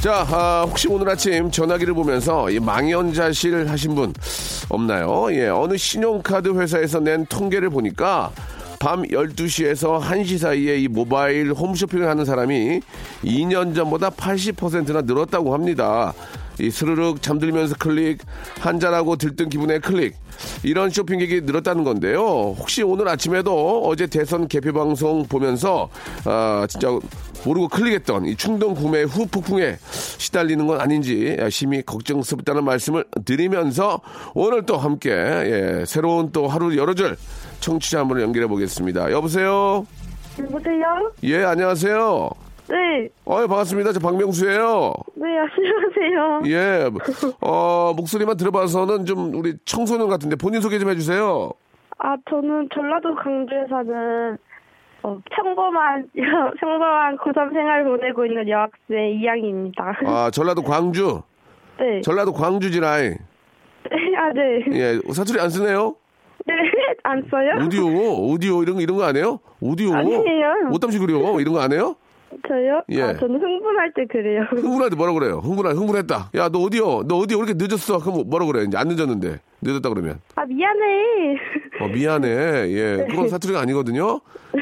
자, 아, 혹시 오늘 아침 전화기를 보면서 이 망연자실 하신 분 없나요? 예, 어느 신용카드 회사에서 낸 통계를 보니까 밤 12시에서 1시 사이에 이 모바일 홈쇼핑을 하는 사람이 2년 전보다 80%나 늘었다고 합니다. 이 스르륵 잠들면서 클릭, 한잔하고 들뜬 기분에 클릭. 이런 쇼핑객이 늘었다는 건데요. 혹시 오늘 아침에도 어제 대선 개표 방송 보면서 아, 진짜 모르고 클릭했던 이 충동 구매 후 폭풍에 시달리는 건 아닌지 심히 걱정스럽다는 말씀을 드리면서 오늘 또 함께 예, 새로운 또 하루 열어줄 청취자 한 분을 연결해 보겠습니다. 여보세요? 여보세요? 예, 안녕하세요. 네, 어이, 반갑습니다. 저 박명수예요. 네, 안녕하세요. 예, 어, 목소리만 들어봐서는 좀 우리 청소년 같은데 본인 소개 좀 해주세요. 아, 저는 전라도 광주에 사는 어, 평범한, 평범한 고3 생활 보내고 있는 여학생 이양입니다. 아, 전라도 광주. 네. 전라도 광주지라이. 아, 네. 예, 사투리 안 쓰네요? 네, 안 써요? 오디오, 오디오 이런 거, 이런 거 안 해요? 오디오. 아니에요. 어땀시 그려? 이런 거 안 해요? 저요? 예. 아, 저는 흥분할 때 그래요. 흥분할 때 뭐라 그래요? 흥분하, 흥분했다. 야, 너 어디요? 너 어디요? 왜 이렇게 늦었어? 그럼 뭐라 그래? 이제 안 늦었는데. 늦었다 그러면. 아, 미안해. 어, 미안해. 예. 그건 사투리가 아니거든요.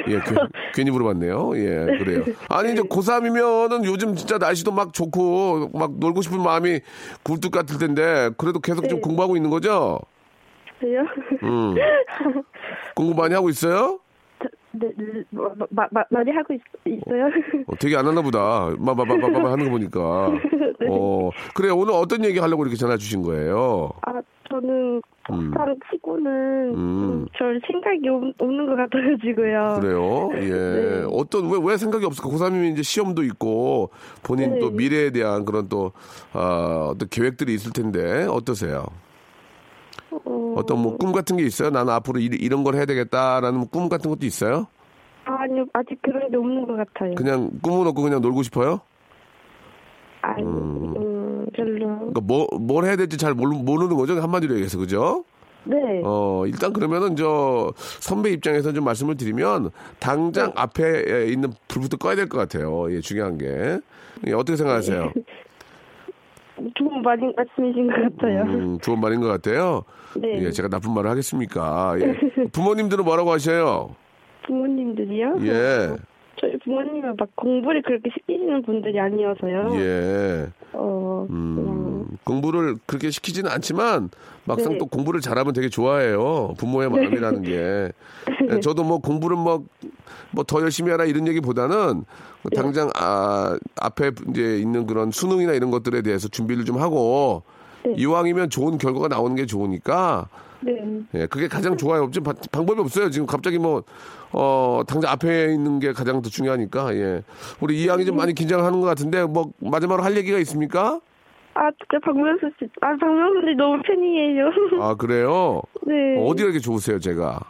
예. 괜- 괜히 물어봤네요. 예. 그래요. 아니, 이제 고3이면은 요즘 진짜 날씨도 막 좋고 막 놀고 싶은 마음이 굴뚝 같을 텐데 그래도 계속 좀 네. 공부하고 있는 거죠? 저요? 음. 공부 많이 하고 있어요? 네, 네, 뭐, 마, 마, 마, 많이 하고 있, 있어요? 어, 되게 안 하나 보다. 마마마마마 하는 거 보니까. 네. 어. 그래, 오늘 어떤 얘기 하려고 이렇게 전화 주신 거예요? 아, 저는 음. 고3 치고는 음. 음, 별 생각이 없, 없는 것 같아가지고요. 그래요? 예. 네. 어떤, 왜, 왜 생각이 없을까? 고3이면 이제 시험도 있고, 본인 네. 또 미래에 대한 그런 또, 아, 어떤 계획들이 있을 텐데, 어떠세요? 어, 어떤 뭐 꿈 같은 게 있어요? 나는 앞으로 이, 이런 걸 해야 되겠다라는 뭐꿈 같은 것도 있어요? 아니요, 아직 그런 게 없는 것 같아요. 그냥 꿈은 없고 그냥 놀고 싶어요? 아니, 음, 별로. 그러니까 뭐, 뭘 해야 될지 잘 모르, 모르는 거죠? 한마디로 얘기해서, 그죠? 네. 어, 일단 그러면은 저 선배 입장에서 좀 말씀을 드리면 당장 앞에 있는 불부터 꺼야 될 것 같아요. 예, 중요한 게. 예, 어떻게 생각하세요? 좋은 말, 말씀이신 것 같아요. 음, 좋은 말인 것 같아요. 네. 예, 제가 나쁜 말을 하겠습니까? 예. 부모님들은 뭐라고 하셔요? 부모님들이요? 예, 저희 부모님은 막 공부를 그렇게 시키시는 분들이 아니어서요. 예. 어, 음, 공부를 그렇게 시키지는 않지만 막상 네. 또 공부를 잘하면 되게 좋아해요. 부모의 마음이라는 게. 예, 저도 뭐 공부를 뭐, 뭐 더 열심히 하라 이런 얘기보다는 뭐 당장 아, 앞에 이제 있는 그런 수능이나 이런 것들에 대해서 준비를 좀 하고 네. 이왕이면 좋은 결과가 나오는 게 좋으니까 네. 예, 그게 가장 좋아요. 바- 방법이 없어요. 지금 갑자기 뭐, 어, 당장 앞에 있는 게 가장 더 중요하니까, 예. 우리 이양이 좀 많이 긴장하는 것 같은데, 뭐, 마지막으로 할 얘기가 있습니까? 아, 진짜 박명수 씨. 아, 박명수님 너무 팬이에요. 아, 그래요? 네. 어디가 이렇게 좋으세요, 제가?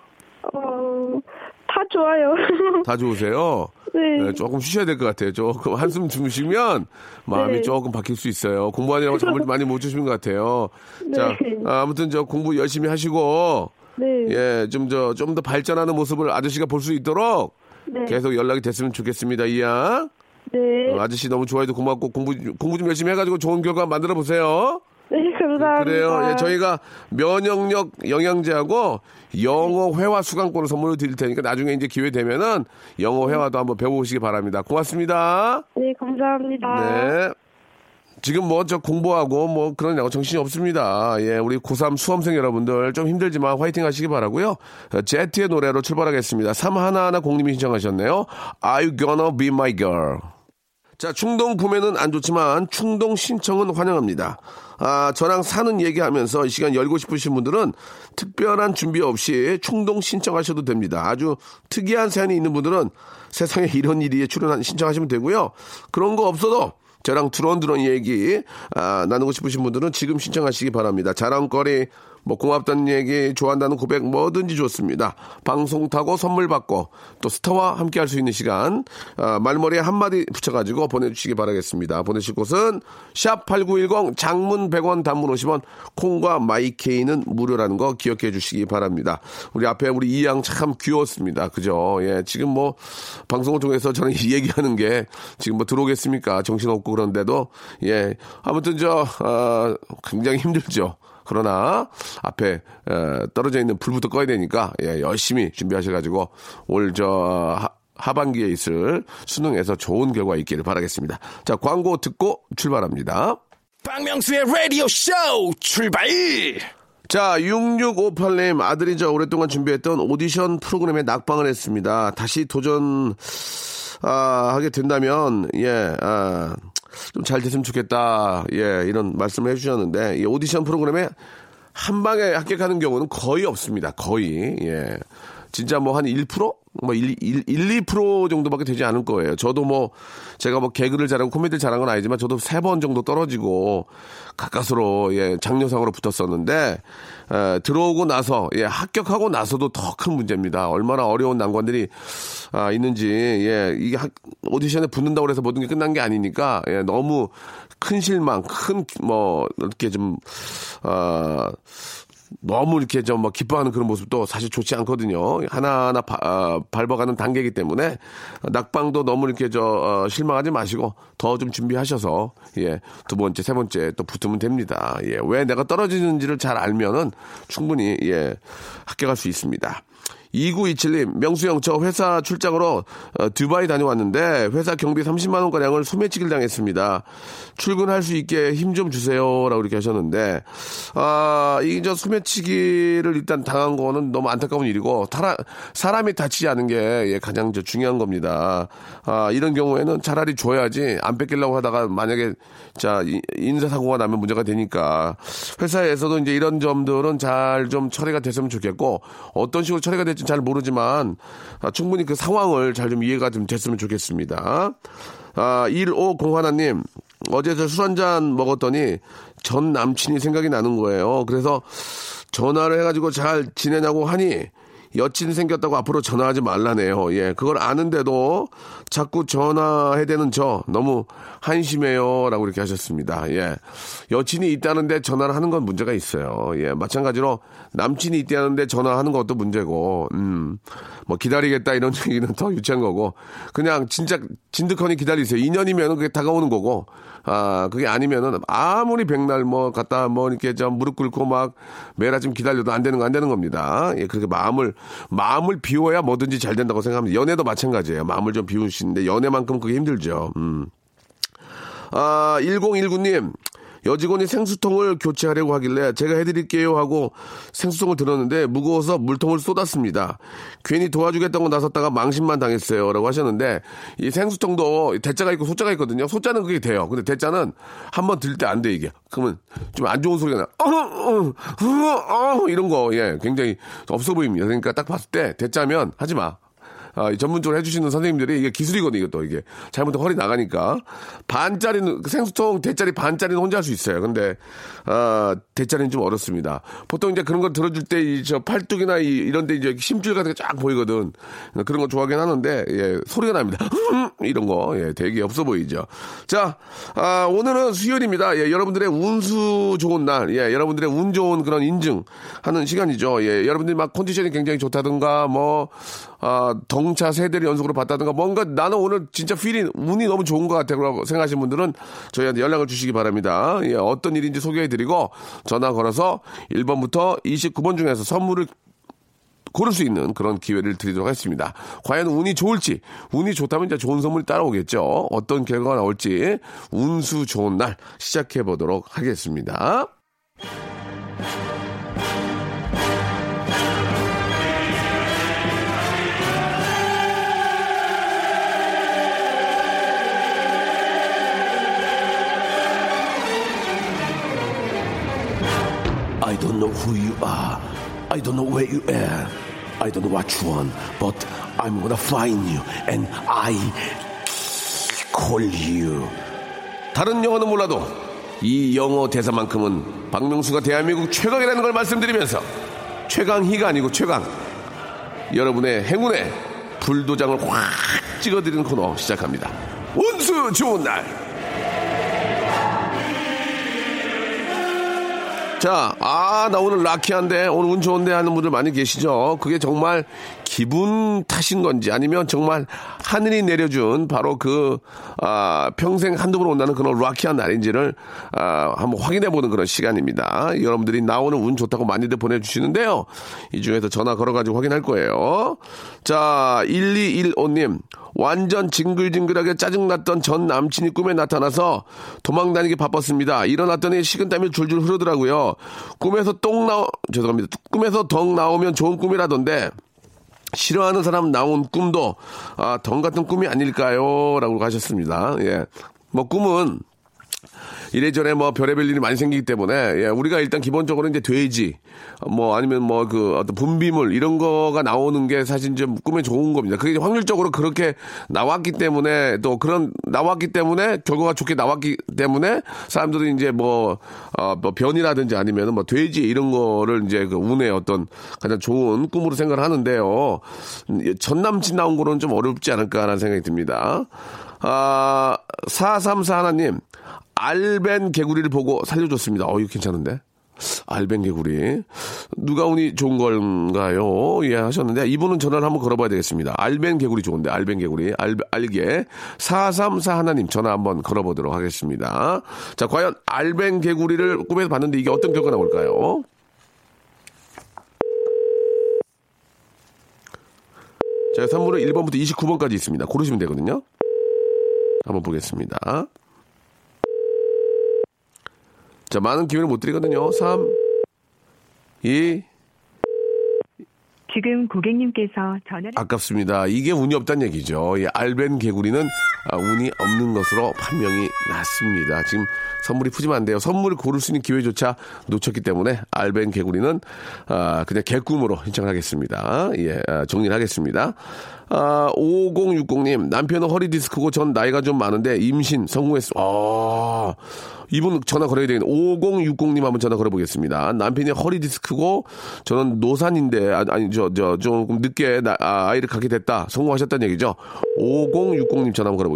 어, 다 좋아요. 다 좋으세요? 네. 네, 조금 쉬셔야 될 것 같아요. 조금 한숨 주무시면 마음이 네. 조금 바뀔 수 있어요. 공부하느라고 잠을 많이 못 주시는 것 같아요. 자, 아, 아무튼 저 공부 열심히 하시고, 네. 예, 좀 저, 좀 더 발전하는 모습을 아저씨가 볼 수 있도록 네. 계속 연락이 됐으면 좋겠습니다, 이양. 네. 어, 아저씨 너무 좋아해도 고맙고 공부, 공부 좀 열심히 해가지고 좋은 결과 만들어 보세요. 네, 감사합니다. 그래요. 예, 저희가 면역력 영양제하고 영어 회화 수강권을 선물로 드릴 테니까 나중에 이제 기회 되면은 영어 회화도 한번 배워보시기 바랍니다. 고맙습니다. 네, 감사합니다. 네. 지금 뭐 저 공부하고 뭐 그러냐고 정신이 없습니다. 예, 우리 고3 수험생 여러분들 좀 힘들지만 화이팅 하시기 바라고요. 어, 제트의 노래로 출발하겠습니다. 3110 공님이 신청하셨네요. Are you gonna be my girl? 자, 충동 구매는 안 좋지만 충동 신청은 환영합니다. 아, 저랑 사는 얘기하면서 이 시간 열고 싶으신 분들은 특별한 준비 없이 충동 신청하셔도 됩니다. 아주 특이한 사연이 있는 분들은 세상에 이런 일이 출연한 신청하시면 되고요. 그런 거 없어도 저랑 두런두런 얘기 아, 나누고 싶으신 분들은 지금 신청하시기 바랍니다. 자랑거리 뭐 고맙다는 얘기, 좋아한다는 고백 뭐든지 좋습니다. 방송 타고 선물 받고 또 스타와 함께 할 수 있는 시간 아, 말머리에 한마디 붙여가지고 보내주시기 바라겠습니다. 보내실 곳은 샵 8910 장문 100원 단문 50원 콩과 마이케이는 무료라는 거 기억해 주시기 바랍니다. 우리 앞에 우리 이양 참 귀여웠습니다. 그죠? 예, 지금 뭐 방송을 통해서 저는 이 얘기하는 게 지금 뭐 들어오겠습니까? 정신없고 그런데도 예, 아무튼 저 아, 굉장히 힘들죠. 그러나 앞에 에, 떨어져 있는 불부터 꺼야 되니까 예, 열심히 준비하셔가지고 올 저 하반기에 있을 수능에서 좋은 결과 있기를 바라겠습니다. 자 광고 듣고 출발합니다. 박명수의 라디오 쇼 출발! 자, 6658님 아들이 저 오랫동안 준비했던 오디션 프로그램에 낙방을 했습니다. 다시 도전, 아, 하게 된다면, 예, 아, 좀 잘 됐으면 좋겠다. 예, 이런 말씀을 해주셨는데, 이 오디션 프로그램에 한 방에 합격하는 경우는 거의 없습니다. 거의. 예. 진짜 뭐 한 1%? 뭐 1, 1, 1, 2% 정도밖에 되지 않을 거예요. 저도 뭐 제가 뭐 개그를 잘하고 코미디를 잘한 건 아니지만 저도 세 번 정도 떨어지고 가까스로 예, 장려상으로 붙었었는데 에, 들어오고 나서 예, 합격하고 나서도 더 큰 문제입니다. 얼마나 어려운 난관들이 아, 있는지 예, 이게 학, 오디션에 붙는다고 해서 모든 게 끝난 게 아니니까 예, 너무 큰 실망, 큰 뭐 이렇게 좀 아, 너무 이렇게 좀 뭐 기뻐하는 그런 모습도 사실 좋지 않거든요. 하나하나 바, 아, 밟아가는 단계이기 때문에 낙방도 너무 이렇게 저 어, 실망하지 마시고 더 좀 준비하셔서 예, 두 번째, 세 번째 또 붙으면 됩니다. 예, 왜 내가 떨어지는지를 잘 알면은 충분히 예, 합격할 수 있습니다. 2927님, 명수형, 저 회사 출장으로 어, 두바이 다녀왔는데 회사 경비 30만원가량을 소매치기를 당했습니다. 출근할 수 있게 힘 좀 주세요. 라고 이렇게 하셨는데, 아, 이저 소매치기를 일단 당한 거는 너무 안타까운 일이고, 타라, 사람이 다치지 않은 게 예, 가장 저 중요한 겁니다. 아, 이런 경우에는 차라리 줘야지 안 뺏기려고 하다가 만약에 자, 이- 인사사고가 나면 문제가 되니까 회사에서도 이제 이런 점들은 잘 좀 처리가 됐으면 좋겠고, 어떤 식으로 처리가 될지 잘 모르지만 아, 충분히 그 상황을 잘 좀 이해가 좀 됐으면 좋겠습니다. 아, 1501님, 어제 저 술 한잔 먹었더니 전 남친이 생각이 나는 거예요. 그래서 전화를 해가지고 잘 지내냐고 하니 여친 생겼다고 앞으로 전화하지 말라네요. 예, 그걸 아는데도 자꾸 전화해대는 저 너무 한심해요. 라고 이렇게 하셨습니다. 예. 여친이 있다는데 전화를 하는 건 문제가 있어요. 예, 마찬가지로 남친이 있다는데 전화하는 것도 문제고, 음, 뭐 기다리겠다 이런 얘기는 더 유치한 거고, 그냥 진짜 진득하니 기다리세요. 2년이면 그게 다가오는 거고, 아, 그게 아니면은 아무리 백날 뭐 갖다 뭐 이렇게 좀 무릎 꿇고 막 매일 좀 기다려도 안 되는 거 안 되는 겁니다. 예, 그렇게 마음을, 마음을 비워야 뭐든지 잘 된다고 생각합니다. 연애도 마찬가지예요. 마음을 좀 비우시는데 연애만큼 그게 힘들죠. 음. 아, 1019님. 여직원이 생수통을 교체하려고 하길래 제가 해드릴게요 하고 생수통을 들었는데 무거워서 물통을 쏟았습니다. 괜히 도와주겠다고 나섰다가 망신만 당했어요. 라고 하셨는데 이 생수통도 대자가 있고 소자가 있거든요. 소자는 그게 돼요. 근데 대자는 한번 들 때 안 돼 이게. 그러면 좀 안 좋은 소리가 나. 어, 어, 어, 어, 이런 거 예, 굉장히 없어 보입니다. 그러니까 딱 봤을 때 대자면 하지 마. 아, 이 전문적으로 해주시는 선생님들이 이게 기술이거든요, 이것도 이게. 잘못하면 허리 나가니까. 반짜리는, 그 생수통 대짜리 반짜리는 혼자 할 수 있어요. 근데, 아, 대짜리는 좀 어렵습니다. 보통 이제 그런 거 들어줄 때, 이, 저, 팔뚝이나 이, 이런데 이제 심줄 같은 게 쫙 보이거든. 그런 거 좋아하긴 하는데, 예, 소리가 납니다. 이런 거, 예, 되게 없어 보이죠. 자, 아, 오늘은 수요일입니다. 예, 여러분들의 운수 좋은 날, 예, 여러분들의 운 좋은 그런 인증하는 시간이죠. 예, 여러분들이 막 컨디션이 굉장히 좋다든가, 뭐, 아, 덩 자동차 세대를 연속으로 봤다든가 뭔가 나는 오늘 진짜 필이 운이 너무 좋은 것 같다고 생각하시는 분들은 저희한테 연락을 주시기 바랍니다. 예, 어떤 일인지 소개해드리고 전화 걸어서 1번부터 29번 중에서 선물을 고를 수 있는 그런 기회를 드리도록 하겠습니다. 과연 운이 좋을지, 운이 좋다면 이제 좋은 선물이 따라오겠죠. 어떤 결과가 나올지 운수 좋은 날 시작해 보도록 하겠습니다. I don't know who you are. I don't know where you are. I don't know what you want, but I'm gonna find you and I call you. 다른 영어는 몰라도 이 영어 대사만큼은 박명수가 대한민국 최강이라는 걸 말씀드리면서 최강희가 아니고 최강 여러분의 행운에 불도장을 확 찍어드리는 코너 시작합니다. 운수 좋은 날. 자, 아, 나 오늘 라키한데, 오늘 운 좋은데 하는 분들 많이 계시죠? 그게 정말 기분 탓인 건지 아니면 정말 하늘이 내려준 바로 그, 아, 평생 한두 번 온다는 그런 라키한 날인지를, 아, 한번 확인해 보는 그런 시간입니다. 여러분들이 나 오늘 운 좋다고 많이들 보내주시는데요. 이 중에서 전화 걸어가지고 확인할 거예요. 자, 1215님. 완전 징글징글하게 짜증났던 전 남친이 꿈에 나타나서 도망다니기 바빴습니다. 일어났더니 식은땀이 줄줄 흐르더라고요. 꿈에서 똥 나오, 죄송합니다. 꿈에서 덩 나오면 좋은 꿈이라던데, 싫어하는 사람 나온 꿈도, 아, 덩 같은 꿈이 아닐까요? 라고 하셨습니다. 예. 뭐, 꿈은, 이래저래 뭐 별의별 일이 많이 생기기 때문에 예, 우리가 일단 기본적으로 이제 돼지 뭐 아니면 뭐 그 어떤 분비물 이런 거가 나오는 게 사실 이제 꿈에 좋은 겁니다. 그게 확률적으로 그렇게 나왔기 때문에 또 그런 나왔기 때문에 결과가 좋게 나왔기 때문에 사람들이 이제 뭐, 어, 뭐 변이라든지 아니면 뭐 돼지 이런 거를 이제 그 운의 어떤 가장 좋은 꿈으로 생각을 하는데요. 전 남친 나온 거는 좀 어렵지 않을까라는 생각이 듭니다. 아, 434 하나님. 알벤 개구리를 보고 살려줬습니다. 어, 이거 괜찮은데? 알벤 개구리. 누가 운이 좋은 건가요? 예, 하셨는데, 이분은 전화를 한번 걸어봐야 되겠습니다. 알벤 개구리 좋은데, 알벤 개구리. 알, 알게. 434 하나님 전화 한번 걸어보도록 하겠습니다. 자, 과연 알벤 개구리를 꿈에서 봤는데 이게 어떤 결과 나올까요? 자, 선물은 1번부터 29번까지 있습니다. 고르시면 되거든요. 한번 보겠습니다. 자, 많은 기회를 못 드리거든요. 3, 2, 지금 고객님께서 전화를 아깝습니다. 이게 운이 없다는 얘기죠. 이 알벤 개구리는 아, 운이 없는 것으로 판명이 났습니다. 지금 선물이 푸짐한데요. 선물을 고를 수 있는 기회조차 놓쳤기 때문에 알벤 개구리는 아, 그냥 개꿈으로 신청하겠습니다. 예, 아, 정리를 하겠습니다. 아, 5060님, 남편은 허리 디스크고 전 나이가 좀 많은데 임신 성공했어. 아, 이분 전화 걸어야 되겠네. 5060님 한번 전화 걸어보겠습니다. 남편이 허리 디스크고 저는 노산인데, 아, 아니, 저, 저, 조금 늦게 나, 아, 아이를 갖게 됐다. 성공하셨다는 얘기죠. 5060님 전화 한번 걸어보겠습니다.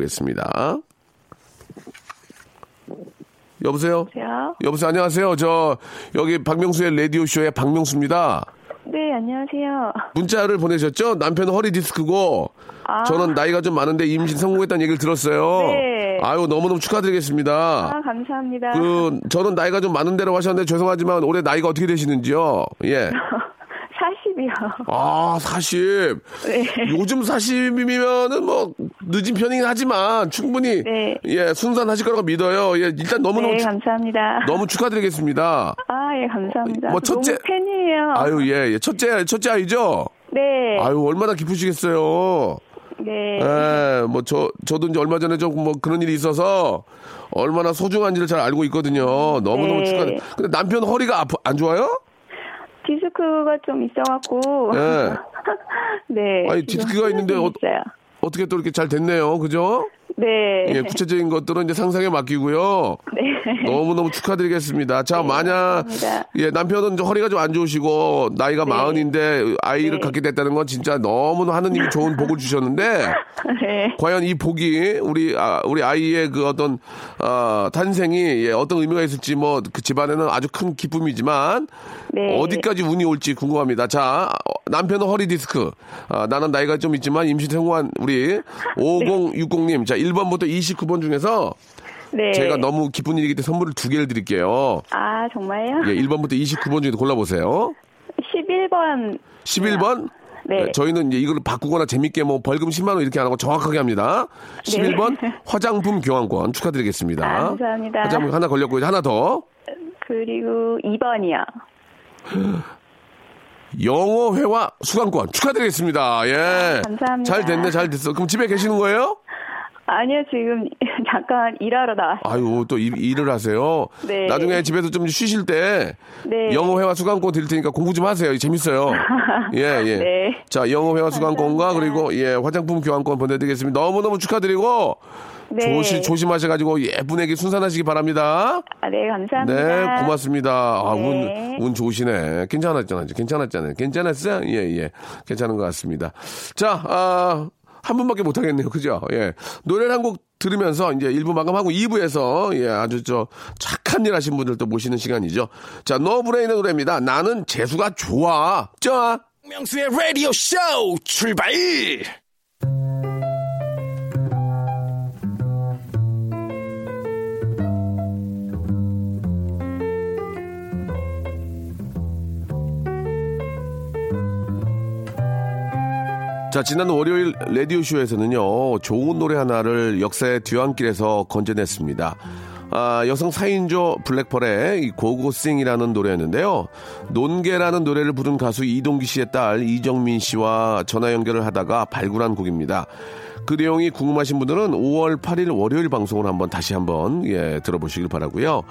여보세요? 여보세요? 여보세요? 안녕하세요. 저, 여기 박명수의 라디오쇼의 박명수입니다. 네, 안녕하세요. 문자를 보내셨죠? 남편은 허리 디스크고 아. 저는 나이가 좀 많은데 임신 성공했다는 얘기를 들었어요. 네. 아유 너무너무 축하드리겠습니다. 아, 감사합니다. 그 저는 나이가 좀 많은데라고 하셨는데 죄송하지만 올해 나이가 어떻게 되시는지요? 예. 40이요. 아 40. 네. 요즘 40이면은 뭐 늦은 편이긴 하지만 충분히 네. 예 순산하실 거라고 믿어요. 예 일단 너무너무 네, 축- 감사합니다. 너무 축하드리겠습니다. 아, 예, 감사합니다. 뭐 첫째- 팬이에요. 아유 예, 예. 첫째 첫째 아이죠? 네. 아유 얼마나 기쁘시겠어요. 네. 예, 뭐, 저, 저도 이제 얼마 전에 좀 뭐 그런 일이 있어서 얼마나 소중한지를 잘 알고 있거든요. 너무너무 네. 축하드 근데 남편 허리가 아프, 안 좋아요? 디스크가 좀 있어갖고. 네. 네. 아니, 디스크가 있는데 좀 어-. 어떻게 또 이렇게 잘 됐네요. 그죠? 네. 예, 구체적인 것들은 이제 상상에 맡기고요. 네. 너무너무 축하드리겠습니다. 자, 만약, 감사합니다. 예, 남편은 좀 허리가 좀 안 좋으시고, 나이가 마흔인데 아이를 네. 갖게 됐다는 건 진짜 너무나 하느님이 좋은 복을 주셨는데, 네. 과연 이 복이 우리, 아, 우리 아이의 그 어떤, 어, 탄생이 예, 어떤 의미가 있을지 뭐 그 집안에는 아주 큰 기쁨이지만, 네. 어디까지 운이 올지 궁금합니다. 자, 어, 남편은 허리 디스크. 아, 나는 나이가 좀 있지만 임신 성공한 우리 5060님. 자, 1번부터 29번 중에서 네. 제가 너무 기쁜 일이기 때문에 선물을 두 개를 드릴게요. 아, 정말요? 예, 1번부터 29번 중에 골라보세요. 11번. 11번? 네. 저희는 이제 이걸 바꾸거나 재밌게 뭐 벌금 10만원 이렇게 안 하고 정확하게 합니다. 11번 화장품 교환권 축하드리겠습니다. 아, 감사합니다. 화장품 하나 걸렸고 이제 하나 더. 그리고 2번이요. 영어 회화 수강권 축하드리겠습니다. 예. 감사합니다. 잘 됐네, 잘 됐어. 그럼 집에 계시는 거예요? 아니요, 지금 잠깐 일하러 나왔어요. 아유, 또 일, 일을 하세요. 네. 나중에 집에서 좀 쉬실 때 네. 영어 회화 수강권 드릴 테니까 공부 좀 하세요. 재밌어요. 예, 예. 네. 자, 영어 회화 수강권과 그리고 예, 화장품 교환권 보내드리겠습니다. 너무너무 축하드리고 네. 조시, 조심하셔가지고 예쁜 애기 순산하시기 바랍니다. 아, 네, 감사합니다. 네, 고맙습니다. 아, 네. 운, 운 좋으시네. 괜찮았잖아요. 괜찮았잖아요. 괜찮았어요? 예, 예. 괜찮은 것 같습니다. 자, 아, 한 분밖에 못 하겠네요. 그죠? 예. 노래를 한 곡 들으면서 이제 1부 마감하고 2부에서 예, 아주 저 착한 일 하신 분들 또 모시는 시간이죠. 자, 노브레인의 노래입니다. 나는 재수가 좋아. 자. 박명수의 라디오 쇼 출발! 자, 지난 월요일 라디오쇼에서는요, 좋은 노래 하나를 역사의 뒤안길에서 건져냈습니다. 아, 여성 4인조 블랙펄의 이 고고싱이라는 노래였는데요. 논개라는 노래를 부른 가수 이동기 씨의 딸 이정민 씨와 전화 연결을 하다가 발굴한 곡입니다. 그 내용이 궁금하신 분들은 5월 8일 월요일 방송을 한번 다시 한번 예, 들어보시길 바라고요.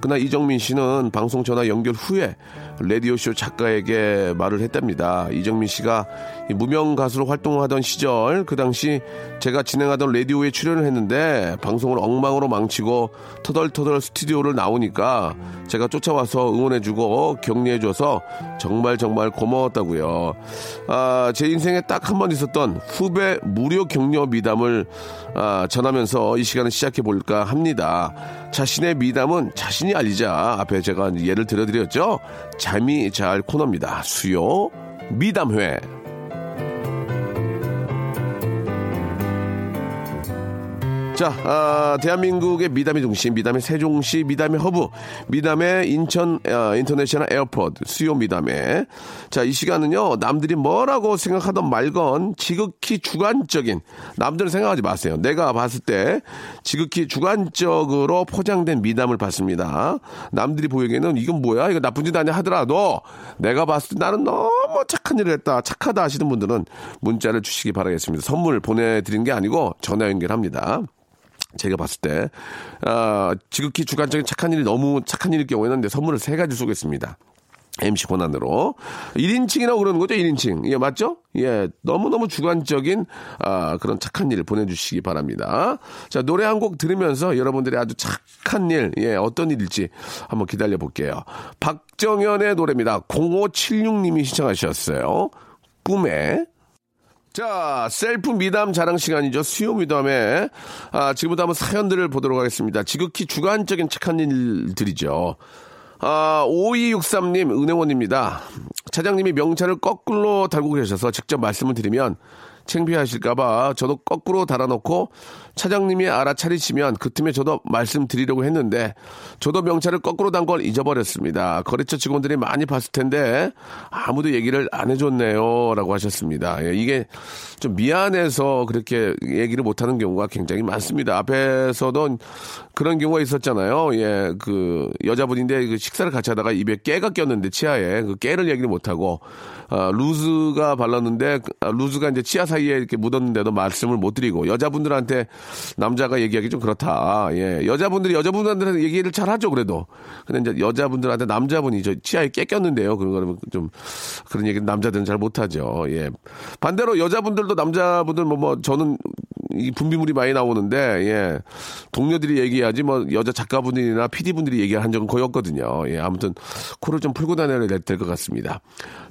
그날 이정민 씨는 방송 전화 연결 후에 라디오쇼 작가에게 말을 했답니다. 이정민 씨가 이 무명 가수로 활동하던 시절 그 당시 제가 진행하던 라디오에 출연을 했는데 방송을 엉망으로 망치고 터덜터덜 스튜디오를 나오니까 제가 쫓아와서 응원해주고 격려해줘서 정말 정말 고마웠다고요. 아, 제 인생에 딱 한 번 있었던 후배 무료 격려 미담을 아, 전하면서 이 시간을 시작해 볼까 합니다. 자신의 미담은 자신이 알리자 앞에 제가 예를 들어드렸죠. 잠이 잘 코너입니다. 수요 미담회. 자, 아, 대한민국의 미담의 중심, 미담의 세종시, 미담의 허브, 미담의 인천 아, International Airport, 수요 미담의. 자, 이 시간은요, 남들이 뭐라고 생각하던 말건 지극히 주관적인, 남들은 생각하지 마세요. 내가 봤을 때 지극히 주관적으로 포장된 미담을 받습니다. 남들이 보기에는 이건 뭐야? 이거 나쁜 짓 아니야 하더라도 내가 봤을 때 나는 너무 착한 일을 했다, 착하다 하시는 분들은 문자를 주시기 바라겠습니다. 선물 보내드린 게 아니고 전화 연결합니다. 제가 봤을 때, 아, 지극히 주관적인 착한 일이 너무 착한 일일 경우에는 내 선물을 세 가지 쏘겠습니다. MC 권한으로. 1인칭이라고 그러는 거죠, 1인칭. 예, 맞죠? 예, 너무너무 주관적인, 아, 그런 착한 일을 보내주시기 바랍니다. 자, 노래 한 곡 들으면서 여러분들의 아주 착한 일, 예, 어떤 일일지 한번 기다려 볼게요. 박정현의 노래입니다. 0576님이 시청하셨어요. 꿈에. 자, 셀프 미담 자랑 시간이죠. 수요 미담에. 아, 지금부터 한번 사연들을 보도록 하겠습니다. 지극히 주관적인 착한 일들이죠. 아, 5263님, 은행원입니다. 차장님이 명찰을 거꾸로 달고 계셔서 직접 말씀을 드리면 창피하실까봐 저도 거꾸로 달아놓고 차장님이 알아차리시면 그 틈에 저도 말씀드리려고 했는데 저도 명찰을 거꾸로 단 걸 잊어버렸습니다. 거래처 직원들이 많이 봤을 텐데 아무도 얘기를 안 해줬네요. 라고 하셨습니다. 예, 이게 좀 미안해서 그렇게 얘기를 못하는 경우가 굉장히 많습니다. 앞에서도 그런 경우가 있었잖아요. 예, 그 여자분인데 그 식사를 같이 하다가 입에 깨가 꼈는데 치아에 그 깨를 얘기를 못하고 아, 루즈가 발랐는데 그, 아, 루즈가 이제 치아 사이에 이렇게 묻었는데도 말씀을 못 드리고 여자분들한테 남자가 얘기하기 좀 그렇다. 예, 여자분들이 여자분들한테 얘기를 잘 하죠 그래도. 근데 이제 여자분들한테 남자분이 저 치아에 깨 꼈는데요. 그런 거는 좀 그런 얘기는 남자들은 잘 못하죠. 예. 반대로 여자분들도 남자분들 뭐, 뭐 저는 이 분비물이 많이 나오는데, 예. 동료들이 얘기하지, 뭐, 여자 작가분들이나 PD분들이 얘기한 적은 거의 없거든요. 예. 아무튼, 코를 좀 풀고 다녀야 될 것 같습니다.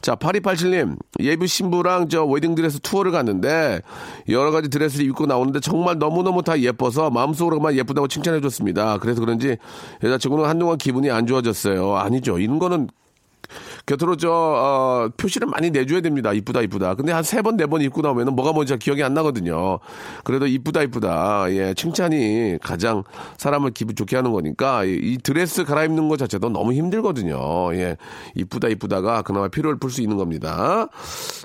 자, 8287님, 예비 신부랑 저 웨딩 드레스 투어를 갔는데, 여러 가지 드레스를 입고 나오는데, 정말 너무너무 다 예뻐서 마음속으로만 예쁘다고 칭찬해 줬습니다. 그래서 그런지 여자친구는 한동안 기분이 안 좋아졌어요. 아니죠. 이런 거는 곁으로 저 어, 표시를 많이 내줘야 됩니다. 이쁘다 이쁘다. 근데 한 세 번 네 번 입고 나오면은 뭐가 뭔지 기억이 안 나거든요. 그래도 이쁘다 이쁘다. 예, 칭찬이 가장 사람을 기분 좋게 하는 거니까 이, 이 드레스 갈아입는 것 자체도 너무 힘들거든요. 예, 이쁘다 이쁘다가 그나마 피로를 풀 수 있는 겁니다.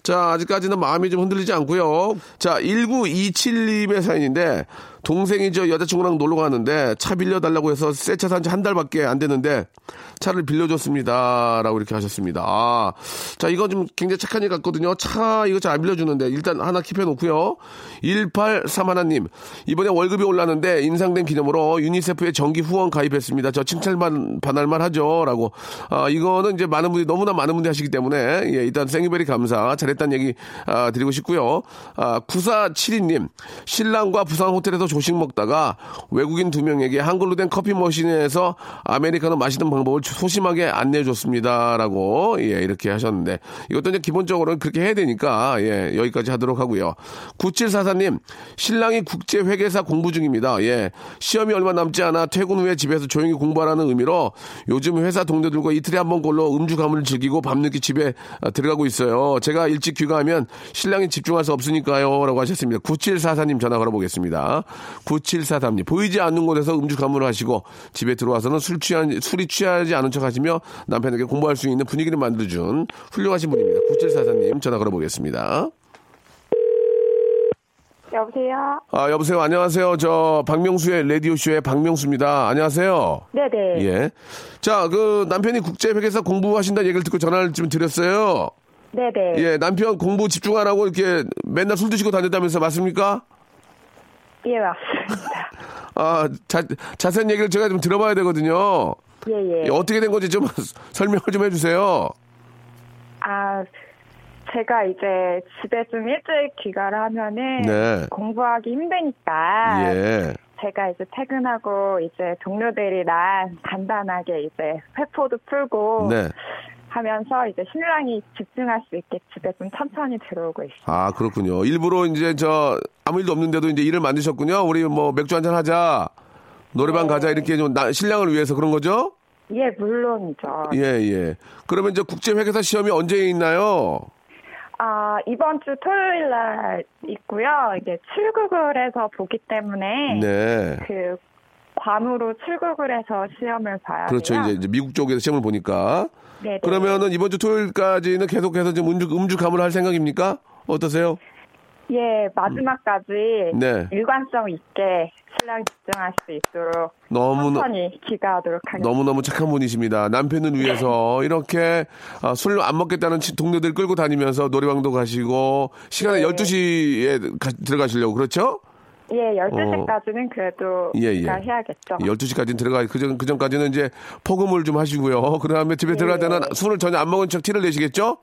자, 아직까지는 마음이 좀 흔들리지 않고요. 자, 1927님의 사연인데 동생이 저 여자친구랑 놀러 가는데 차 빌려달라고 해서 새 차 산 지 한 달밖에 안 됐는데 차를 빌려줬습니다. 라고 이렇게 하셨습니다. 아, 자, 이거 좀 굉장히 착한 일 같거든요. 차 이거 잘 안 빌려주는데 일단 하나 킵해 놓고요. 1831님, 이번에 월급이 올랐는데 인상된 기념으로 유니세프에 정기 후원 가입했습니다. 저 칭찬만 반할만 하죠. 라고. 아, 이거는 이제 많은 분들이 너무나 많은 분들이 하시기 때문에 예, 일단 생일베리 감사. 잘했다는 얘기 아, 드리고 싶고요. 아, 9472님, 신랑과 부산 호텔에서 조식 먹다가 외국인 두 명에게 한글로 된 커피 머신에서 아메리카노 마시는 방법 을 소심하게 안내해 줬습니다. 라고, 예, 이렇게 하셨는데, 이것도 이제 기본적으로는 그렇게 해야 되니까, 예, 여기까지 하도록 하고요. 9744님, 신랑이 국제 회계사 공부 중입니다. 예, 시험이 얼마 남지 않아 퇴근 후에 집에서 조용히 공부하라는 의미로 요즘 회사 동료들과 이틀에 한번 꼴로 음주 가문을 즐기고 밤늦게 집에 아, 들어가고 있어요. 제가 일찍 귀가하면 신랑이 집중할 수 없으니까요. 라고 하셨습니다. 9744님 전화 걸어보겠습니다. 9743님, 보이지 않는 곳에서 음주 가문을 하시고 집에 들어와서는 술 취한, 술이 취 하지 않은 척 하시며 남편에게 공부할 수 있는 분위기를 만들어준 훌륭하신 분입니다. 9744님 전화 걸어보겠습니다. 여보세요? 아, 여보세요. 안녕하세요. 저 박명수의 라디오 쇼의 박명수입니다. 안녕하세요. 네네. 예. 자, 그 남편이 국제회계사 공부하신다는 얘기를 듣고 전화를 좀 드렸어요. 네네. 예, 남편 공부 집중하라고 이렇게 맨날 술 드시고 다녔다면서 맞습니까? 예, 맞습니다. 아, 자, 자세한 얘기를 제가 좀 들어봐야 되거든요. 예, 예. 예, 어떻게 된 건지 좀 설명을 좀 해주세요. 아, 제가 이제 집에 좀 일찍 귀가를 하면은 네. 공부하기 힘드니까 예. 제가 이제 퇴근하고 이제 동료들이랑 간단하게 이제 회포도 풀고 네. 하면서 이제 신랑이 집중할 수 있게 집에 좀 천천히 들어오고 있어요. 아, 그렇군요. 일부러 이제 저 아무 일도 없는데도 이제 일을 만드셨군요. 우리 뭐 맥주 한잔 하자. 노래방 네. 가자 이렇게 좀 나- 신랑을 위해서 그런 거죠? 예, 물론이죠. 예, 예. 그러면 이제 국제회계사 시험이 언제 있나요? 아, 이번 주 토요일 날 있고요. 이게 출국을 해서 보기 때문에 네. 그 괌으로 출국을 해서 시험을 봐야 그렇죠. 돼요. 이제, 이제 미국 쪽에서 시험을 보니까. 네네. 그러면은 이번 주 토요일까지는 계속해서 좀 음주, 음주 감을 할 생각입니까? 어떠세요? 예, 마지막까지 네. 일관성 있게 신랑 집중할 수 있도록 너무, 천천히 귀가하도록 하겠습니다. 너무너무 착한 분이십니다. 남편을 위해서 이렇게 아, 술안 먹겠다는 치- 동료들 끌고 다니면서 노래방도 가시고 시간에 네. 12시에 들어가시려고 그렇죠? 예, 12시까지는 그래도 예, 예. 귀가해야겠죠. 12시까지는 들어가, 그전, 그전까지는 이제 폭음을 좀 하시고요. 그 다음에 집에 들어갈 때는 술을 전혀 안 먹은 척 티를 내시겠죠?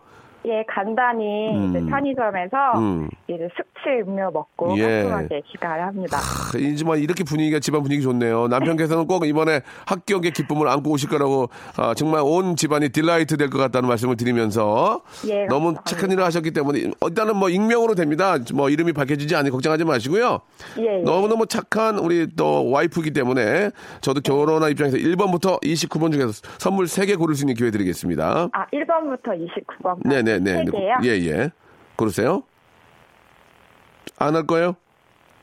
예, 간단히 음. 이제 편의점에서 음. 이제 숙취 음료 먹고 예. 깔끔하게 귀가를 합니다. 크, 이지만 이렇게 분위기가 집안 분위기 좋네요. 남편께서는 꼭 이번에 합격의 기쁨을 안고 오실 거라고 아, 정말 온 집안이 delight 될 것 같다는 말씀을 드리면서 예, 너무 감사합니다. 착한 일을 하셨기 때문에 일단은 뭐 익명으로 됩니다. 뭐 이름이 밝혀지지 않으니 걱정하지 마시고요. 예, 예. 너무너무 착한 우리 또 와이프이기 때문에 저도 결혼한 입장에서 1번부터 29번 중에서 선물 3개 고를 수 있는 기회 드리겠습니다. 아, 1번부터 29번. 네네 네. 세 개요? 예, 예. 고르세요. 안 할 거예요?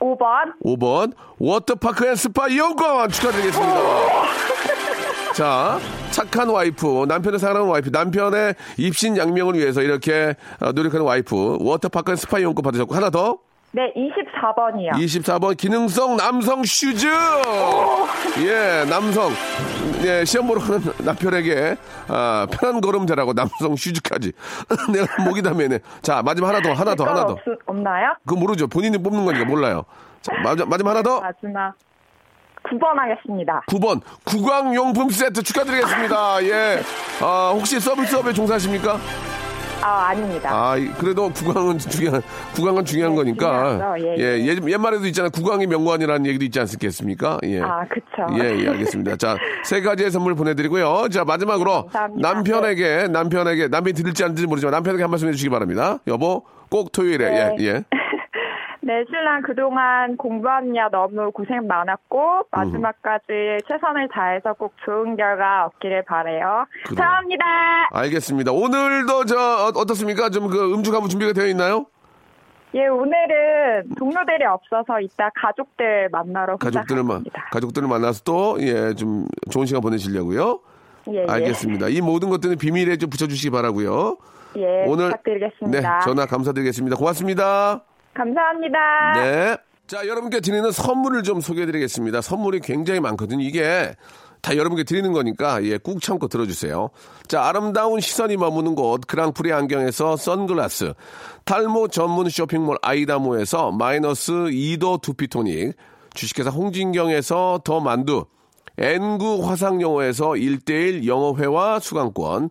5번. 5번 워터파크 and 스파 이용권 축하드리겠습니다. 자, 착한 와이프, 남편을 사랑하는 와이프, 남편의 입신 양명을 위해서 이렇게 어, 노력하는 와이프, 워터파크 and 스파 이용권 받으셨고 하나 더 네, 24번이요. 24번 기능성 남성 shoes. 예, 남성. 예, 시험 보러 가는 남편에게 아, 편한 걸음 되라고 남성 shoes까지. 내가 목이 다 메네. 자, 마지막 하나 더, 하나 더, 하나 더. 없, 없나요? 그거 모르죠. 본인이 뽑는 거니까 몰라요. 자, 마지막, 마지막 하나 더. 마지막 9번 하겠습니다. 9번 구강용품 세트 축하드리겠습니다. 예. 아, 혹시 서비스업에 종사하십니까? 아, 아닙니다. 아, 이- 그래도 국왕은 중요한, 국왕은 중요한 네, 거니까. 예, 예, 예. 예, 옛말에도 있잖아요. 국왕이 명관이라는 얘기도 있지 않겠습니까? 예. 아, 그쵸. 예, 예, 알겠습니다. 자, 세 가지의 선물 보내드리고요. 자, 마지막으로 감사합니다. 남편에게, 남편에게, 남편이 들을지 안 들을지 모르지만 남편에게 한 말씀 해주시기 바랍니다. 여보, 꼭 토요일에, 네. 예, 예. 네, 신랑 그동안 공부하느냐 너무 고생 많았고, 마지막까지 최선을 다해서 꼭 좋은 결과 얻기를 바래요. 그래요. 사랑합니다. 알겠습니다. 오늘도 저, 어, 어떻습니까? 좀 그 음주 가무 준비가 되어 있나요? 예, 오늘은 동료들이 없어서 이따 가족들 만나러 가족들을, 마, 갑니다. 가족들을 만나서 또, 예, 좀 좋은 시간 보내시려고요. 예, 예. 알겠습니다. 이 모든 것들은 비밀에 좀 붙여주시기 바라고요. 예, 오늘 네, 부탁드리겠습니다. 전화 감사드리겠습니다. 고맙습니다. 감사합니다. 네. 자, 여러분께 드리는 선물을 좀 소개해 드리겠습니다. 선물이 굉장히 많거든요. 이게 다 여러분께 드리는 거니까 예, 꾹 참고 들어주세요. 자, 아름다운 시선이 머무는 곳 그랑프리 안경에서 선글라스, 탈모 전문 쇼핑몰 아이다모에서 마이너스 2도 두피토닉, 주식회사 홍진경에서 더 만두, N구 화상영어에서 1대1 영어회화 수강권,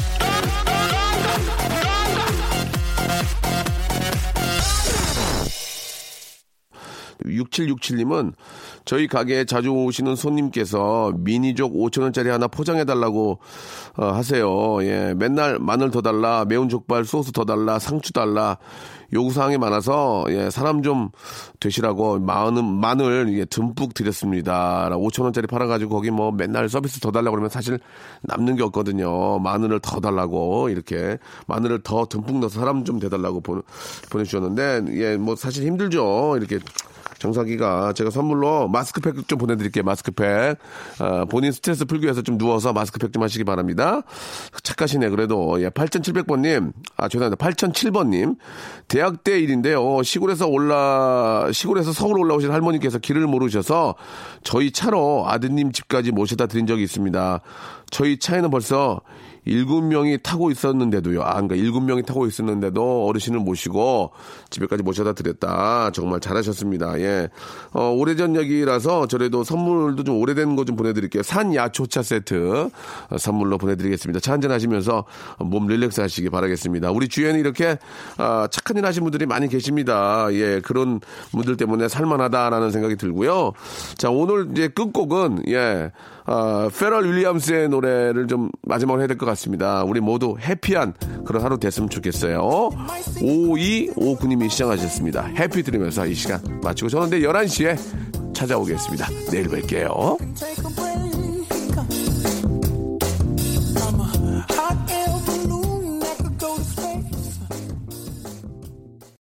6767님은 저희 가게에 자주 오시는 손님께서 미니족 5천원짜리 하나 포장해달라고 어, 하세요. 예, 맨날 마늘 더 달라, 매운 족발 소스 더 달라, 상추 달라. 요구사항이 많아서, 예, 사람 좀 되시라고 마늘, 마늘, 예, 듬뿍 드렸습니다. 5천원짜리 팔아가지고 거기 뭐 맨날 서비스 더 달라고 그러면 사실 남는 게 없거든요. 마늘을 더 달라고, 이렇게. 마늘을 더 듬뿍 넣어서 사람 좀 돼달라고 보, 보내주셨는데, 예, 뭐 사실 힘들죠. 이렇게 정사기가 제가 선물로 마스크팩 좀 보내드릴게요. 마스크팩. 아, 본인 스트레스 풀기 위해서 좀 누워서 마스크팩 좀 하시기 바랍니다. 착하시네, 그래도. 예, 8700번님. 아, 죄송합니다. 8007번님. 대학 때 일인데요. 시골에서 올라, 시골에서 서울 올라오신 할머니께서 길을 모르셔서 저희 차로 아드님 집까지 모셔다 드린 적이 있습니다. 저희 차에는 벌써 일곱 명이 타고 있었는데도요. 아, 그러니까 일곱 명이 타고 있었는데도 어르신을 모시고 집에까지 모셔다 드렸다. 정말 잘하셨습니다. 예. 어, 오래전 얘기라서 저래도 선물도 좀 오래된 거 좀 보내드릴게요. 산 야초차 세트 어, 선물로 보내드리겠습니다. 차 한잔 하시면서 몸 릴렉스 하시기 바라겠습니다. 우리 주위에는 이렇게 아, 착한 일 하신 분들이 많이 계십니다. 예. 그런 분들 때문에 살만하다라는 생각이 들고요. 자, 오늘 이제 끝곡은 예. 아, 페럴 윌리엄스의 노래를 좀 마지막으로 해야 될 것 같습니다. 우리 모두 해피한 그런 하루 됐으면 좋겠어요. 5259님이 시청하셨습니다. 해피 들으면서 이 시간 마치고 저는 내일 11시에 찾아오겠습니다. 내일 뵐게요.